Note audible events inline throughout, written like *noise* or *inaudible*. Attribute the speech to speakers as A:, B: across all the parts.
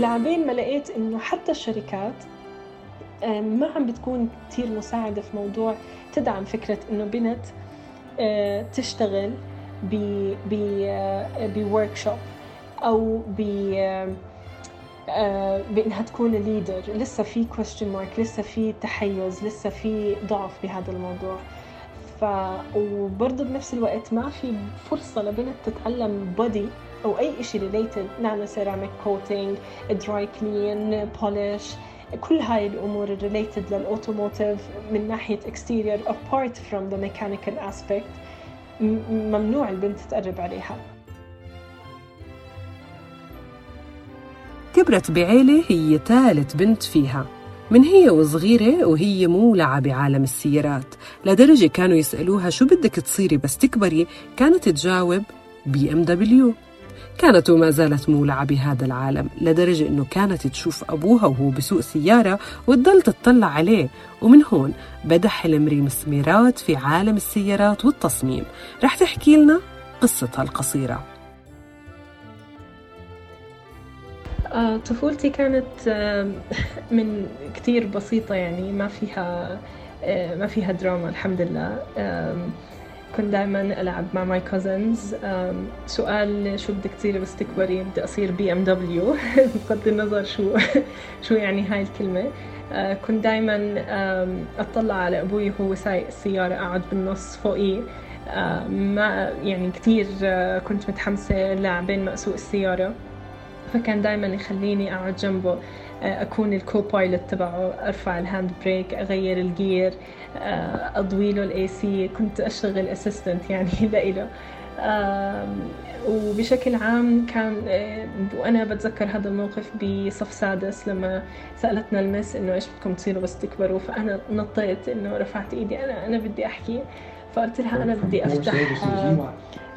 A: لبين ما لقيت إنه حتى الشركات ما عم بتكون كتير مساعدة في موضوع تدعم فكرة إنه بنت آه، تشتغل ب ب workshop أو ب آه، بإنها تكون leader لسه في question mark لسه في تحيز لسه في ضعف بهذا الموضوع. ف وبرضه بنفس الوقت ما في فرصة لبنت تتعلم body أو أي شيء related نعمل ceramic coating dry clean polish كل هاي الأمور related لل automotive من ناحية exterior apart from the mechanical aspect. ممنوع البنت تقرب عليها.
B: كبرت بعيلة هي ثالث بنت فيها. من هي وصغيرة وهي مولعة بعالم السيارات. لدرجة كانوا يسألوها شو بدك تصيري بس تكبري كانت تجاوب بي إم دبليو. كانت وما زالت مولعة بهذا العالم لدرجة أنه كانت تشوف أبوها وهو بسوق سيارة وتضل تطلع عليه. ومن هون بدأ حلم ريم سميرات في عالم السيارات والتصميم. رح تحكي لنا قصتها القصيرة.
A: آه، طفولتي كانت آه، من كتير بسيطة يعني ما فيها آه، ما فيها دراما الحمد لله. كنت دائما ألعب مع my cousins سؤال شو بدك تصيري بس تكبري بدي أصير بي ام دبليو بغض النظر شو *laughs* شو يعني هاي الكلمة. كنت دائما أطلع على أبوي وهو سايق السيارة أقعد بالنص فوقيها يعني كتير كنت متحمسة لبين ما أسوق السيارة. فكان دائما يخليني أقعد جنبه آه، أكون ال co-pilot تبعه أرفع ال hand brake أغير ال gear آه، اضوي له ال AC كنت أشتغل assistant يعني *laughs* لإله. وبشكل عام كان آه، وأنا بتذكر هذا الموقف بصف سادس لما سألتنا ال miss إنه إيش بدكم تصيروا بس تكبروا فأنا نطيت إنه رفعت إيدي أنا أنا بدي أحكي. فقلت لها أنا بدي أفتح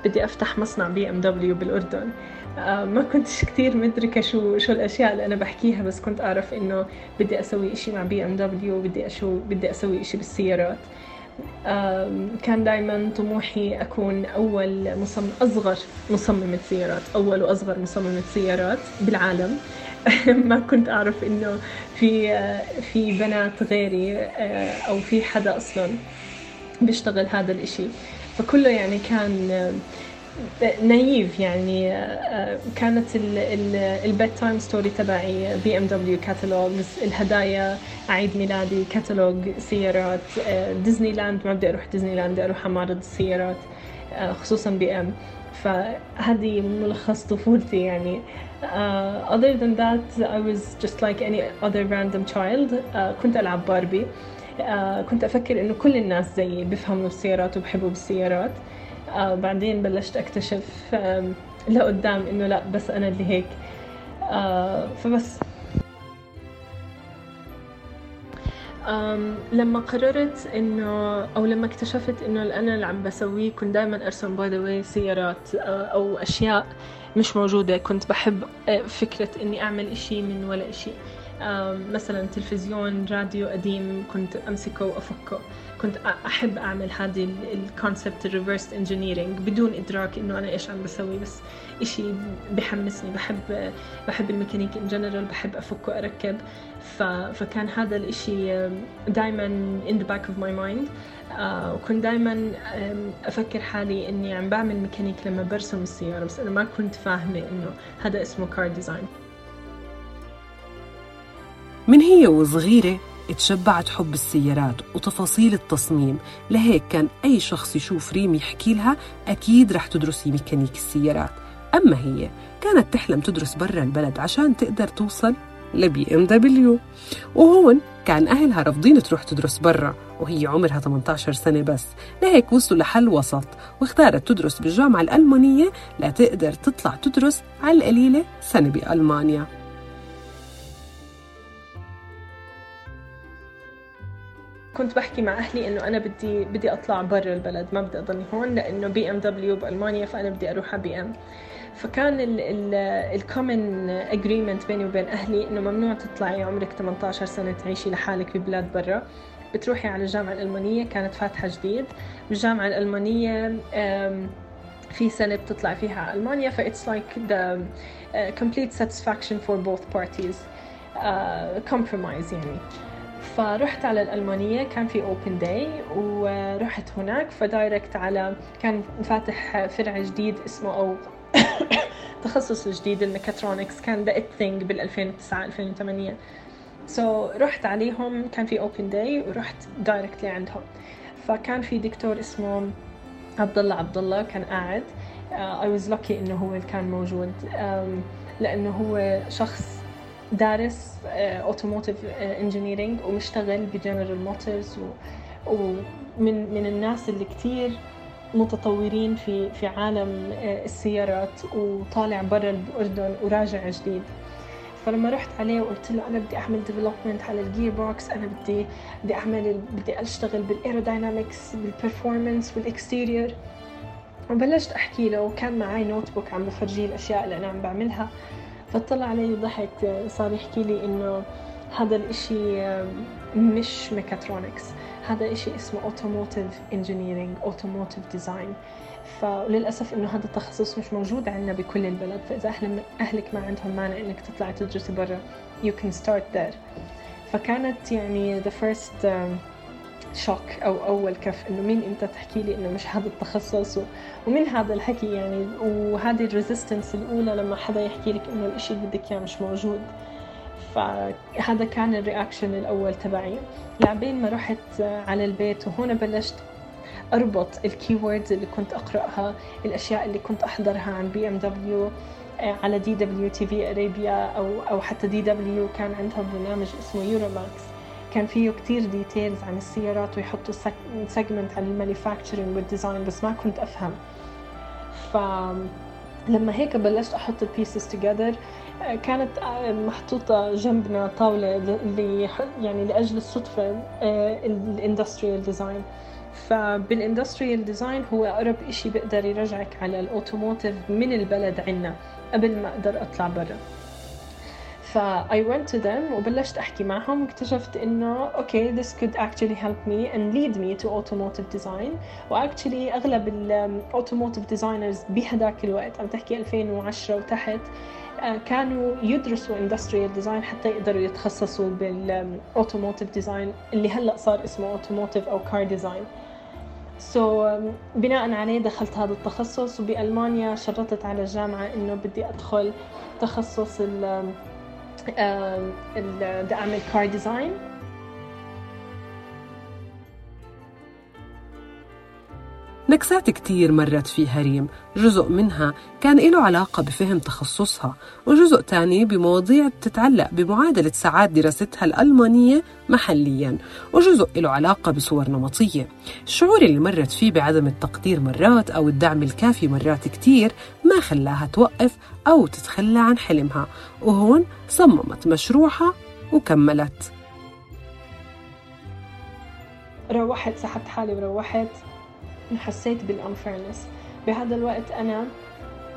A: بدي أفتح مصنع بي ام دبليو بالأردن. ما كنتش كتير مدركة شو شو الأشياء اللي أنا بحكيها بس كنت أعرف إنه بدي أسوي إشي مع بي إم دبليو بدي أشو بدي أسوي إشي بالسيارات. كان دائما طموحي أكون أول مصمم أصغر مصممة سيارات أول وأصغر مصممة سيارات بالعالم. *laughs* ما كنت أعرف إنه في في بنات غيري آه، أو في حدا أصلا بيشتغل هذا الإشي. فكله يعني كان naive يعني آه، كانت ال bedtime story تبعي بي ام دبليو catalogues الهدايا عيد ميلادي كاتالوج سيارات ديزني آه، لاند ما بدي أروح ديزني لاند أروح معرض السيارات آه، خصوصا بي ام فهذه ملخص طفولتي يعني. uh, other than that I was just like any other random child. uh, كنت ألعب باربي uh, كنت أفكر إنه كل الناس زيي بيفهموا السيارات وبحبوا بالسيارات. آه بعدين بلشت أكتشف لقدام إنه لا بس أنا اللي هيك. آه فبس. لما قررت إنه أو لما اكتشفت إنه أنا اللي عم بسويه كنت دائما أرسم باي ذا سيارات آه، أو أشياء مش موجودة. كنت بحب آه، فكرة إني أعمل إشي من ولا إشي. مثلا تلفزيون راديو قديم كنت أمسكه وأفكه. كنت أحب أعمل هذه ال concept ال reverse engineering بدون إدراك إنه أنا إيش عم بسوي بس إشي بحمسني. بحب بحب الميكانيك in general بحب افك واركب فكان هذا الإشي دائما in the back of my mind. آه وكنت دائما أفكر حالي إني عم بعمل ميكانيك لما برسم السيارة بس أنا ما كنت فاهمة إنه هذا اسمه car design
B: من هي وصغيرة اتشبعت حب السيارات وتفاصيل التصميم. لهيك كان أي شخص يشوف ريم يحكي لها أكيد رح تدرسي ميكانيك السيارات. أما هي كانت تحلم تدرس برا البلد عشان تقدر توصل لبي إم دبليو. وهون كان أهلها رافضين تروح تدرس برا وهي عمرها 18 سنة بس. لهيك وصلوا لحل وسط واختارت تدرس بالجامعة الألمانية لتقدر تطلع تدرس على القليلة سنة بألمانيا.
A: كنت بحكي مع أهلي إنه أنا بدي بدي أطلع برا البلد ما بدي أضلني هون لإنه بي ام دبليو بألمانيا فأنا بدي أروح على بي ام فكان ال common agreement بيني وبين أهلي إنه ممنوع تطلعي عمرك 18 سنة تعيشي لحالك ببلاد برا. بتروحي على الجامعة الألمانية كانت فاتحة جديد. بالجامعة الألمانية في سنة بتطلع فيها على ألمانيا ف it's like the uh, complete satisfaction for both parties. uh, compromise يعني. فرحت على الألمانية كان في open day ورحت هناك ف direct على كان فاتح فرع جديد اسمه أو *coughs* تخصص جديد الميكاترونكس كان the thing بال 2009 2008 so, رحت عليهم كان في open day ورحت directly عندهم. فكان في دكتور اسمه عبد الله عبد الله كان قاعد. I was lucky إنه هو كان موجود um, لأنه هو شخص دارس automotive uh, engineering uh, ومشتغل بجنرال موتورز ومن من الناس اللي كتير متطورين في في عالم uh, السيارات وطالع برا الأردن وراجع جديد. فلما رحت عليه وقلت له أنا بدي أعمل development على ال gearbox أنا بدي بدي أعمل بدي أشتغل بال aerodynamics بال performance وال exterior وبلشت أحكي له وكان معي notebook عم بفرجيه الأشياء اللي أنا عم بعملها. فطلع علي ضحك. صار يحكي لي إنه هذا الإشي مش ميكاترونكس هذا إشي اسمه automotive engineering automotive design فللأسف إنه هذا التخصص مش موجود عندنا بكل البلد. فإذا أهل أهلك ما عندهم مانع إنك تطلعي تدرسي برا you can start there. فكانت يعني the first shock أو أول كف إنه مين أنت تحكي لي إنه مش هذا التخصص؟ ومن هذا الحكي يعني وهذه ال resistance الأولى لما حدا يحكي لك إنه الإشي اللي بدك إياه مش موجود. فهذا كان ال reaction الأول تبعي. لبين ما رحت على البيت وهون بلشت أربط ال keywords اللي كنت أقرأها الأشياء اللي كنت أحضرها عن بي إم دبليو على دي دبليو تي في أرابيا أو أو حتى دي دبليو كان عندهم برنامج اسمه يورو ماكس كان فيه كتير details عن السيارات ويحطوا segment عن ال manufacturing وال design بس ما كنت أفهم. ف لما هيك بلشت أحط ال pieces together كانت محطوطة جنبنا طاولة اللي يعني لأجل الصدفة ال industrial design فبال industrial design هو أقرب إشي بيقدر يرجعك على ال automotive من البلد عنا قبل ما أقدر أطلع برا. ف I went to وبلشت أحكي معهم واكتشفت إنه okay this could actually help me and lead me to automotive design. و actually أغلب ال automotive designers بهداك الوقت عم تحكي 2010 وتحت كانوا يدرسوا industrial design حتى يقدروا يتخصصوا بال automotive design اللي هلأ صار اسمه automotive أو car design so, بناء عليه دخلت هذا التخصص وبألمانيا شرطت على الجامعة إنه بدي أدخل تخصص ال بدي أعمل car design
B: نكسات كتير مرت فيها ريم جزء منها كان له علاقة بفهم تخصصها وجزء تاني بمواضيع تتعلق بمعادلة ساعات دراستها الألمانية محليا وجزء له علاقة بصور نمطية. الشعور اللي مرت فيه بعدم التقدير مرات أو الدعم الكافي مرات كتير ما خلاها توقف أو تتخلى عن حلمها وهون صممت مشروعها وكملت.
A: روحت سحبت حالي وروحت. حسيت بال unfairness بهذا الوقت أنا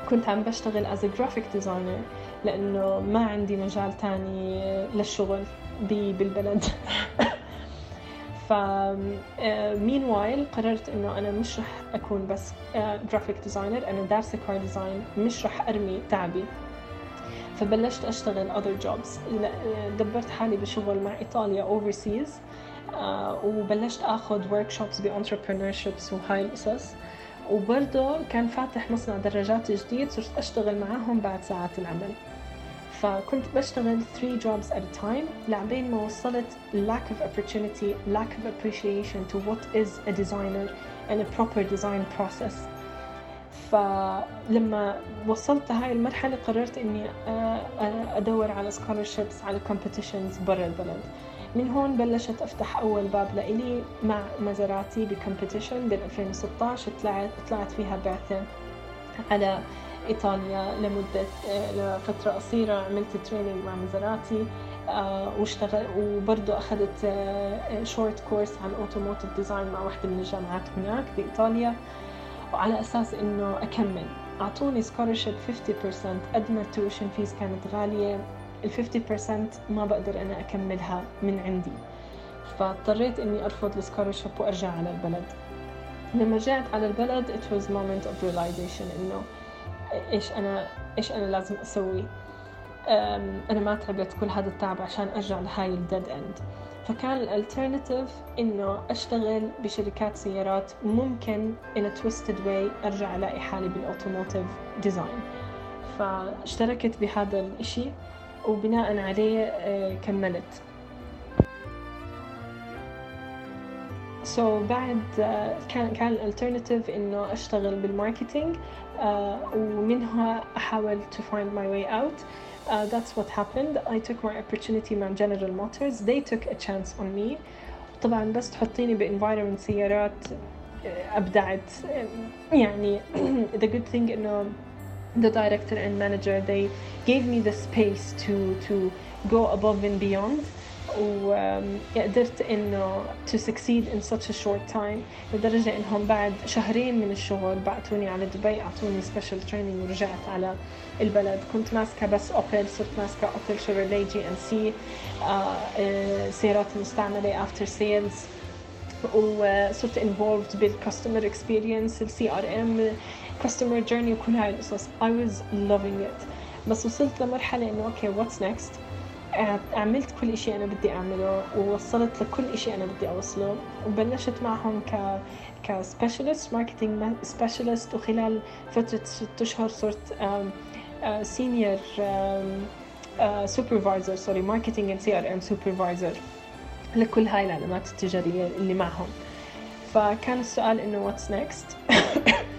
A: كنت عم بشتغل as graphic designer لأنه ما عندي مجال تاني للشغل بالبلد. *laughs* ف meanwhile قررت إنه أنا مش رح أكون بس جرافيك آه، designer أنا دارسة car design مش رح أرمي تعبي. فبلشت أشتغل other jobs. دبرت حالي بشغل مع ايطاليا overseas. آه، وبلشت آخذ workshops ب entrepreneurships وهاي القصص وبرضه كان فاتح مصنع دراجات جديد صرت أشتغل معاهم بعد ساعات العمل. فكنت بشتغل 3 jobs at a time لعبين ما وصلت lack of opportunity lack of appreciation to what is a designer and a proper design process. فلما وصلت هاي المرحلة قررت إني آه، آه، أدور على scholarships على competitions برا البلد. من هون بلشت أفتح أول باب لإلي مع مزراتي بكومبيتيشن بال 2016 طلعت طلعت فيها بعثة على إيطاليا لمدة لفترة قصيرة عملت training مع مازيراتي آه، واشتغل وبرضه أخذت short course عن automotive design مع واحدة من الجامعات هناك بإيطاليا. وعلى أساس إنه أكمل أعطوني scholarship 50% قد ما ال tuition fees كانت غالية. ال 50% ما بقدر أنا أكملها من عندي. فاضطريت إني أرفض ال scholarship وأرجع على البلد. لما رجعت على البلد it was moment of realization إنه إيش أنا إيش أنا لازم أسوي. أنا ما تعبت كل هذا التعب عشان أرجع لهاي ال dead end فكان ال alternative إنه أشتغل بشركات سيارات ممكن in a twisted way أرجع ألاقي حالي بال automotive design فاشتركت بهذا الإشي. وبناء عليه آه، كملت. سو so بعد uh, كان كان الالترناتيف إنه أشتغل بالماركتينج uh, ومنها أحاول to find my way out. that's what happened. I took my opportunity مع General Motors. They took a chance on me. طبعا بس تحطيني بإنفايرمنت سيارات أبدعت. يعني *clears throat* the good thing إنه the director and manager they gave me the space to to go above and beyond وقدرت انه to succeed in such a short time. لدرجة إنهم بعد شهرين من الشغل بعتوني على دبي أعطوني special training ورجعت على البلد. كنت ماسكة بس اوبل صرت ماسكة اوبل شيفرليه GMC سيارات مستعملة after sales. وصرت involved بال customer experience ال CRM customer journey وكل هاي القصص. I was loving it. بس وصلت لمرحلة إنه okay what's next عملت كل شيء أنا بدي أعمله ووصلت لكل شيء أنا بدي أوصله وبلشت معهم ك specialist marketing specialist وخلال فترة ست أشهر صرت senior supervisor sorry marketing and CRM supervisor لكل هاي العلامات التجارية اللي معهم. فكان السؤال إنه what's next *laughs*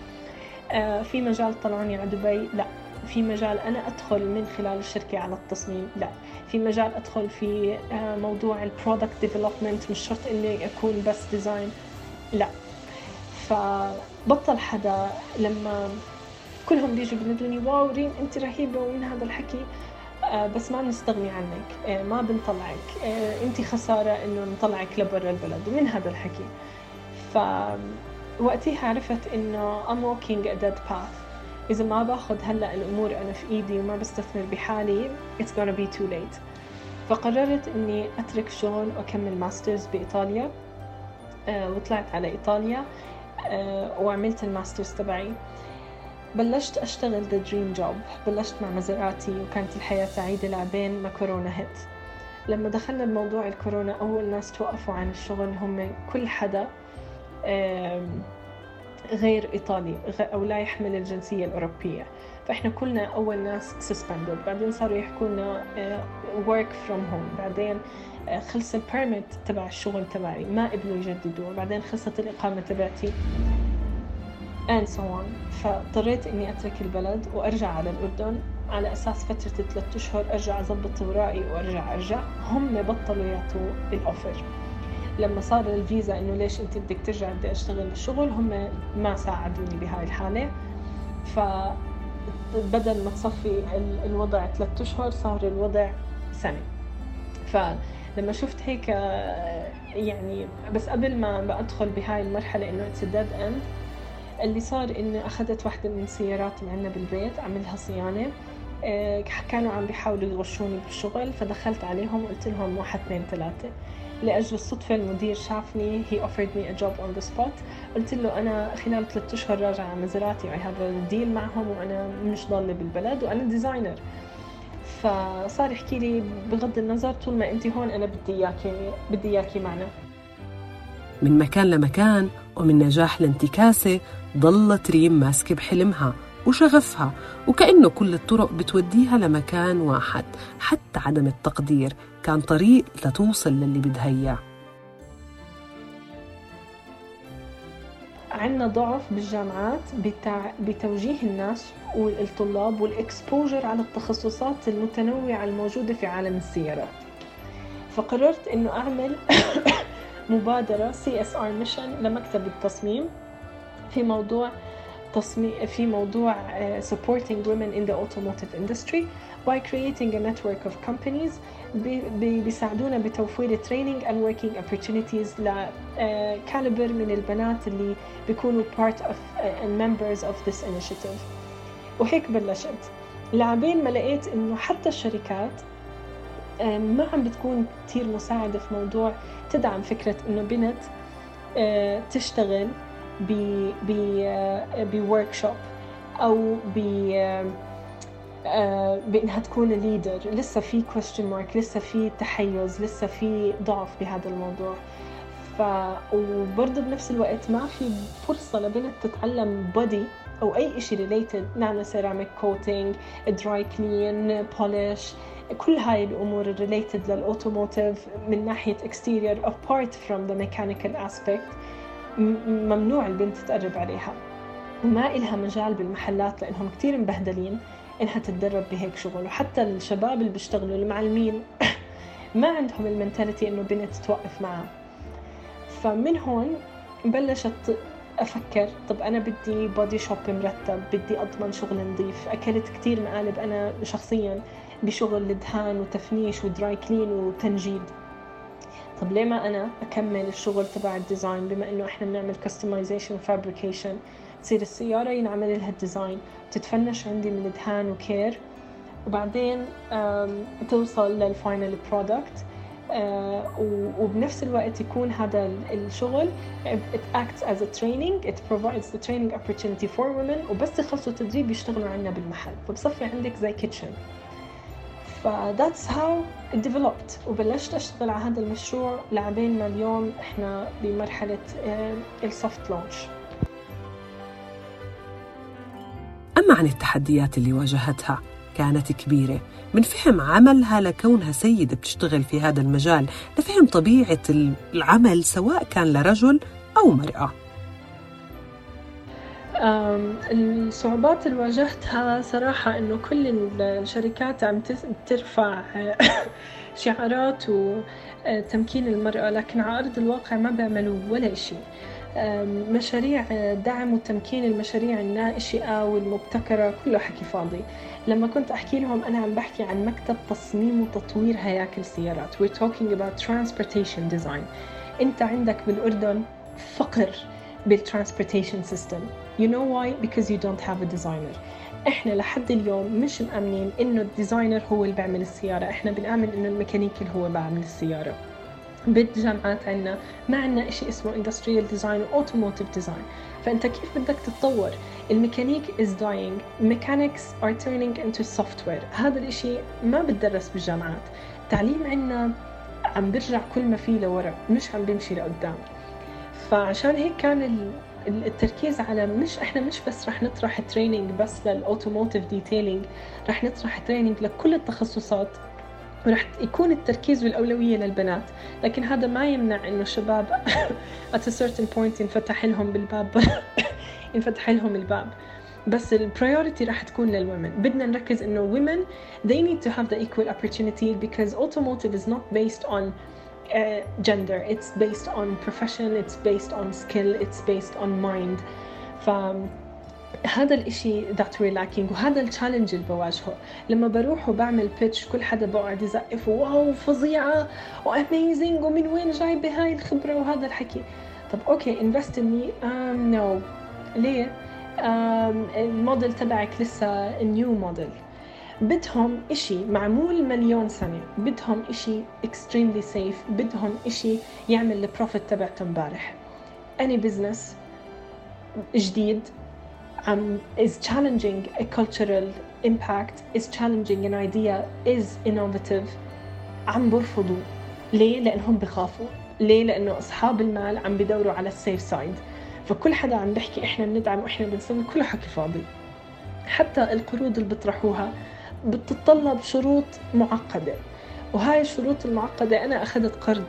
A: في مجال طلعوني على دبي؟ لا. في مجال أنا أدخل من خلال الشركة على التصميم؟ لا. في مجال أدخل في آه، موضوع ال product development مش شرط إني أكون بس ديزاين لا. فبطل حدا لما كلهم بيجوا بينادوني wow ريم أنت رهيبة ومن هذا الحكي؟ آه، بس ما بنستغني عنك. آه، ما بنطلعك. أنت خسارة إنه نطلعك لبرا البلد ومن هذا الحكي. ف وقتها عرفت إنه I'm walking a dead path. إذا ما باخذ هلأ الأمور أنا في إيدي وما بستثمر بحالي it's gonna be too late. فقررت إني أترك الشغل وأكمل masters بإيطاليا آه وطلعت على إيطاليا آه وعملت ال masters تبعي. بلشت أشتغل the dream job بلشت مع مازيراتي وكانت الحياة سعيدة لعبين ما كورونا hit لما دخلنا بموضوع الكورونا أول ناس توقفوا عن الشغل هم كل حدا غير إيطالي أو لا يحمل الجنسية الأوروبية. فإحنا كلنا أول ناس suspended. بعدين صاروا يحكوا لنا work from home. بعدين آه، خلص البيرميت تبع الشغل تبعي. ما قبلوا يجددوه. بعدين خلصت الإقامة تبعتي. And so on. فاضطريت إني أترك البلد وأرجع على الأردن. على أساس فترة ثلاثة أشهر أرجع أضبط أوراقي وأرجع أرجع. هم بطلوا يعطوا ال offer لما صار الفيزا إنه ليش أنت بدك ترجع بدي أشتغل الشغل هم ما ساعدوني بهاي الحالة. ف بدل ما تصفي الوضع ثلاثة أشهر صار الوضع سنة. فلما شفت هيك يعني بس قبل ما ادخل بهاي المرحلة إنه it's dead end اللي صار اني أخذت واحدة من السيارات اللي عندنا بالبيت عملها صيانة. آه، كانوا عم بيحاولوا يغشوني بالشغل فدخلت عليهم وقلت لهم واحد اثنين ثلاثة. لأجل الصدفة المدير شافني he offered me a job on the spot. قلت له أنا خلال ثلاثة أشهر راجعة على مزرعتي have a deal معهم وأنا مش ضالة بالبلد وأنا ديزاينر فصار يحكي لي بغض النظر طول ما أنت هون أنا بدي إياكي بدي إياكي معنا.
B: من مكان لمكان ومن نجاح لانتكاسة ضلت ريم ماسكة بحلمها. وشغفها وكأنه كل الطرق بتوديها لمكان واحد حتى عدم التقدير كان طريق لتوصل للي بدها إياه.
A: عندنا ضعف بالجامعات بتوجيه الناس والطلاب والإكسبوجر على التخصصات المتنوعة الموجودة في عالم السيارات. فقررت إنه أعمل *coughs* مبادرة CSR mission لمكتب التصميم في موضوع تصميم في موضوع uh, supporting women in the automotive industry by creating a network of companies بيساعدونا بتوفير training and working opportunities لكاليبر uh, من البنات اللي بيكونوا part of uh, and members of this initiative وهيك بلشت لعبين ما لقيت انه حتى الشركات uh, ما عم بتكون كثير مساعدة في موضوع تدعم فكرة انه بنت تشتغل ب workshop أو ب آه، بإنها تكون leader لسه في question mark لسه في تحيز لسه في ضعف بهذا الموضوع. ف وبرضه بنفس الوقت ما في فرصة لبنت تتعلم body أو أي شيء related نعمل ceramic coating dry clean polish كل هاي الأمور related لل automotive من ناحية exterior apart from the mechanical aspect. ممنوع البنت تقرب عليها. وما إلها مجال بالمحلات لأنهم كتير مبهدلين إنها تتدرب بهيك شغل. وحتى الشباب اللي بيشتغلوا المعلمين *laughs* ما عندهم ال mentality إنه بنت توقف معها. فمن هون بلشت أفكر طب أنا بدي body shop مرتب بدي أضمن شغل نظيف. أكلت كتير مقالب أنا شخصيا بشغل دهان وتفنيش و dry clean وتنجيد. طب ليه ما أنا أكمل الشغل تبع ال design؟ بما إنه إحنا بنعمل customization و fabrication تصير السيارة ينعمل لها ال design تتفنش عندي من دهان و care. وبعدين توصل لل final product وبنفس الوقت يكون هذا الشغل it acts as a training. It provides the training opportunity for women. وبس يخلصوا تدريب يشتغلوا عنا بالمحل. فبصفي عندك زي kitchen ف that's how it developed. وبلشت أشتغل على هذا المشروع لعبين ما اليوم إحنا بمرحلة ال soft launch
B: أما عن التحديات اللي واجهتها كانت كبيرة. من فهم عملها لكونها سيدة بتشتغل في هذا المجال لفهم طبيعة العمل سواء كان لرجل أو مرأة.
A: الصعوبات اللي واجهتها صراحة إنه كل الشركات عم ترفع *coughs* شعارات وتمكين المرأة لكن على أرض الواقع ما بيعملوا ولا شيء مشاريع دعم وتمكين المشاريع الناشئة والمبتكرة كله حكي فاضي. لما كنت أحكي لهم أنا عم بحكي عن مكتب تصميم وتطوير هياكل سيارات. We're talking about transportation design. أنت عندك بالأردن فقر. بال transportation system you know why? Because you don't have a designer. إحنا لحد اليوم مش مأمنين إنه ال designer هو اللي بيعمل السيارة. إحنا بنآمن إنه الميكانيكي هو اللي بيعمل السيارة. بالجامعات عندنا ما عندنا شيء اسمه design و automotive design. فأنت كيف بدك تتطور؟ ال mechanic is dying. Mechanics are turning into software. هذا الإشي ما بتدرس بالجامعات. التعليم عندنا عم برجع كل ما فيه لورا مش عم بيمشي لقدام. فعشان هيك كان التركيز على مش إحنا مش بس رح نطرح training بس لل automotive detailing رح نطرح training لكل التخصصات ورح يكون التركيز والأولوية للبنات. لكن هذا ما يمنع إنه الشباب *laughs* at a certain point ينفتح لهم بالباب *coughs* ينفتح لهم الباب. بس البرايورتي راح تكون للwomen. بدنا نركز إنه women they need to have the equal opportunity because automotive is not based on uh, gender. It's based on profession it's based on skill it's based on mind. ف هذا الإشي that we're lacking وهذا التشالنج اللي بواجهه. لما بروح وبعمل pitch كل حدا بقعد يزقف wow فظيعة و amazing ومن وين جايبة هاي الخبرة وهذا الحكي. طب okay invest in me no ليه؟ Um, الموديل تبعك لسه new model بدهم إشي معمول مليون سنة. بدهم إشي extremely safe. بدهم إشي يعمل ال profit تبعته امبارح. Any business جديد um, is challenging a cultural impact, is challenging an idea, is innovative. عم برفضوا. ليه؟ لأنهم بخافوا. ليه؟ لأنه أصحاب المال عم بدوروا على السيف سايد فكل حدا عم بحكي إحنا بندعم وإحنا بنسوي كله حكي فاضي. حتى القروض اللي بيطرحوها بتتطلب شروط معقدة وهاي الشروط المعقدة أنا أخذت قرض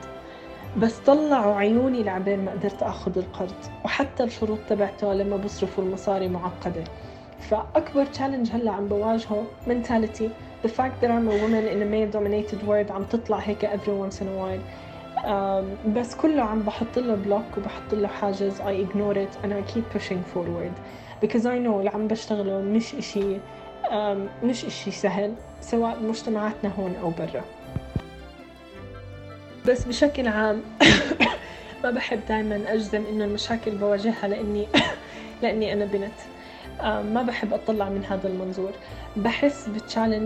A: بس طلعوا عيوني لعبين ما قدرت أخذ القرض وحتى الشروط تبعته لما بصرفوا المصاري معقدة. فأكبر challenge هلأ عم بواجهه mentality the fact that I'm a woman in a male dominated world عم تطلع هيك every once in a while. um, بس كله عم بحط له block وبحط له حاجز I ignore it and I keep pushing forward. Because I know اللي عم بشتغله مش um, مش إشي سهل سواء بمجتمعاتنا هون أو برا. بس بشكل عام *coughs* ما بحب دائما أجزم إنه المشاكل بواجهها لأني *coughs* لأني أنا بنت. ما بحب أطلع من هذا المنظور. بحس بالتشالنج